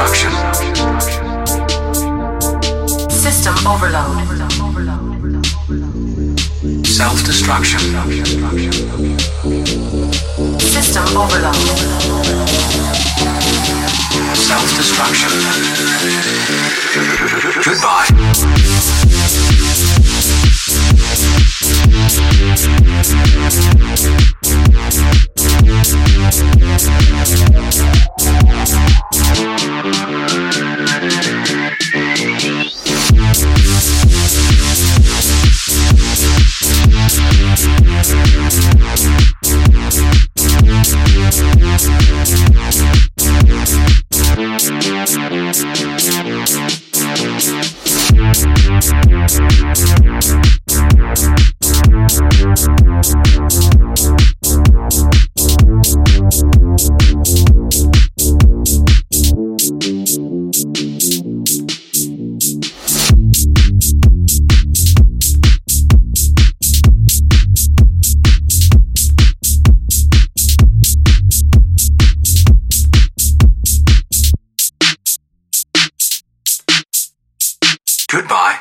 Destruction. System overload. Self destruction. System overload. Self destruction. Goodbye. Goodbye.